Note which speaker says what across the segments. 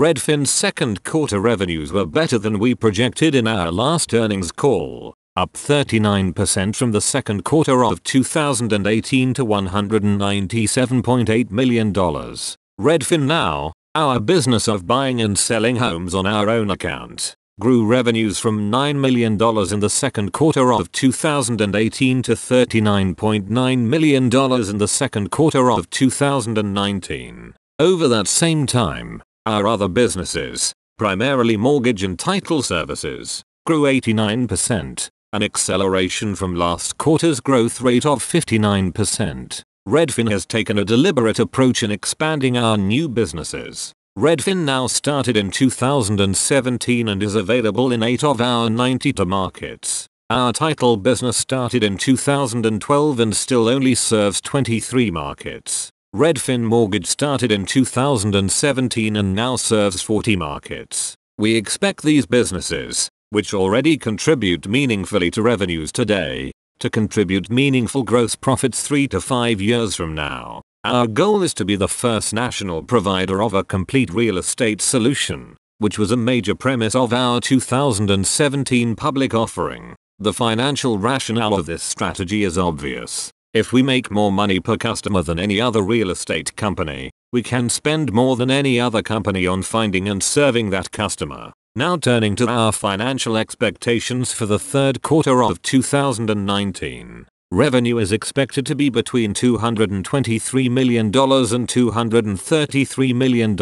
Speaker 1: Redfin's second quarter revenues were better than we projected in our last earnings call, up 39% from the second quarter of 2018 to $197.8 million. Redfin Now, our business of buying and selling homes on our own account, grew revenues from $9 million in the second quarter of 2018 to $39.9 million in the second quarter of 2019. Over that same time, our other businesses, primarily mortgage and title services, grew 89%, an acceleration from last quarter's growth rate of 59%. Redfin has taken a deliberate approach in expanding our new businesses. Redfin Now started in 2017 and is available in 8 of our 92 markets. Our title business started in 2012 and still only serves 23 markets. Redfin Mortgage started in 2017 and now serves 40 markets. We expect these businesses, which already contribute meaningfully to revenues today, to contribute meaningful gross profits 3 to 5 years from now. Our goal is to be the first national provider of a complete real estate solution, which was a major premise of our 2017 public offering. The financial rationale of this strategy is obvious. If we make more money per customer than any other real estate company, we can spend more than any other company on finding and serving that customer. Now turning to our financial expectations for the third quarter of 2019. Revenue is expected to be between $223 million and $233 million.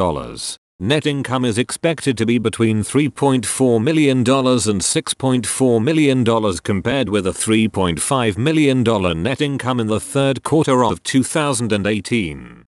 Speaker 1: Net income is expected to be between $3.4 million and $6.4 million compared with a $3.5 million net income in the third quarter of 2018.